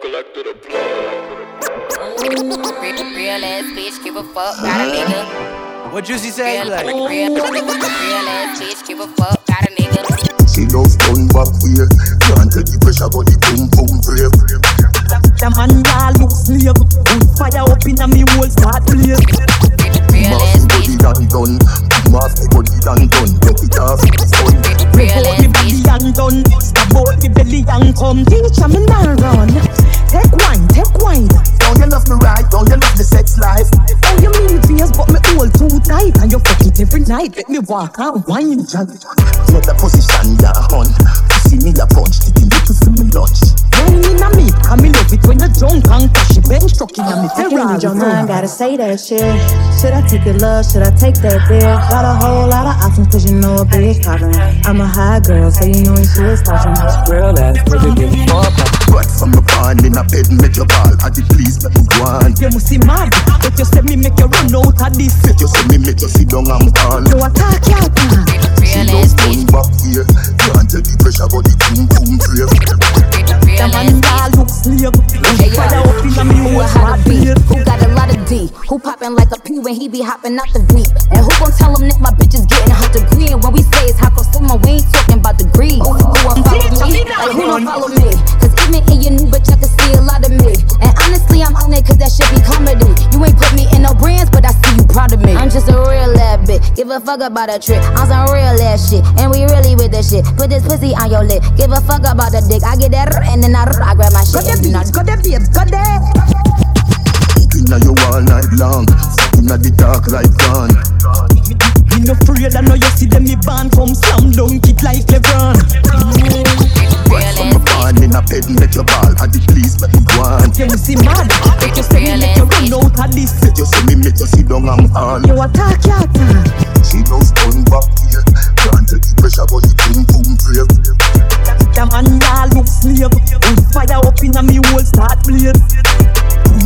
collect to the plug. Mm, real ass bitch, give a fuck, got a nigga. What Juicy say? Real, Like, real, real ass bitch, give a fuck, got a nigga. She loves turn back way Can't take the pressure but the boom boom brave The man ya look slave. Put fire up in a me whole start blaze. Mass ass body bitch, and done. Mass me body and done. Get it off. The sun real Rev out ass body bitch. and done. Stab out me belly and come. Teach me now run. Take wine, take wine Don't you love me right? Don't you love the sex life? Oh you mean face but me hold too tight And you fuck it every night Let me walk and wine Let the position ya hun See me a punch The thing you for me lunch Wine in a me And me love it when you drunk and crash it Bench truck in a me I can't Ferrari read your mind, gotta say that shit. Should I take your love? Should I take that dick? Got a whole lot of options, cause you know a big poppin'. I'm a high girl, so you know you should stop real ass nigga give a a bed Make your ball At the please make me go on You must see mad. But you say me make you run out of this. You say me make you sit down and call. You attack your time She Real loves ass turn back way Can't take the pressure but the boom boom brave The man ya bitch. look slave fire up in a me Who whole a how start to be? blaze Who got a lot of D? Who poppin' like a P when he be hopping out the V? And who gon' tell him that my bitch is getting her degree? And when we say it's hot for summer, we ain't Give a fuck about a trick. I'm some real ass shit. And we really with this shit. Put this pussy on your lip. Give a fuck about the dick. I get that and then I, I grab my shit. Got the and then I beats, got the babes, got the Inna you all night long Inna the dark like gone Me no afraid, I know you see them me band come slam dunk it like LeBron Right from the pan in a bed Make your ball At the please make me go on You must see mad But you say me make you run out of this You say me make you sit down and call You attack your time She knows turn back way Can't take the pressure but the boom boom brave The man ya look slave. Put fire up in a me whole start blaze.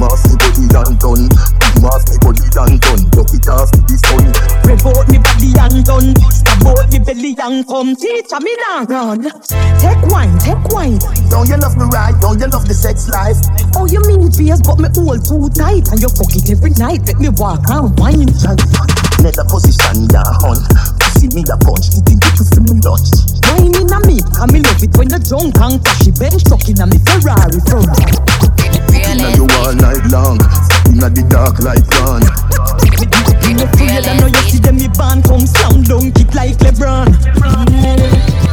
Mass me body and done. Mass me body and done. Lock it off to the sun Rev out me body and done. Stab out me belly and come. Teach me now run. Take wine, take wine. Don't you love me right? Don't you love the sex life? Oh you mean face but me hold too tight. And you fuck it every night. Let me walk and wine. Let the position ya Bench truck in a me Ferrari front Inna you all night long Inna the dark like gone Me no afraid, I know you see them me band come slam dunk it like LeBron.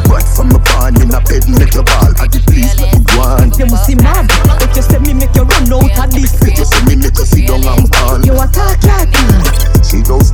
Right from the pan in a bed Make your ball At the please make me go on You must see mad But you say me make you run out of this You say me make you sit down and call You attack your time She knows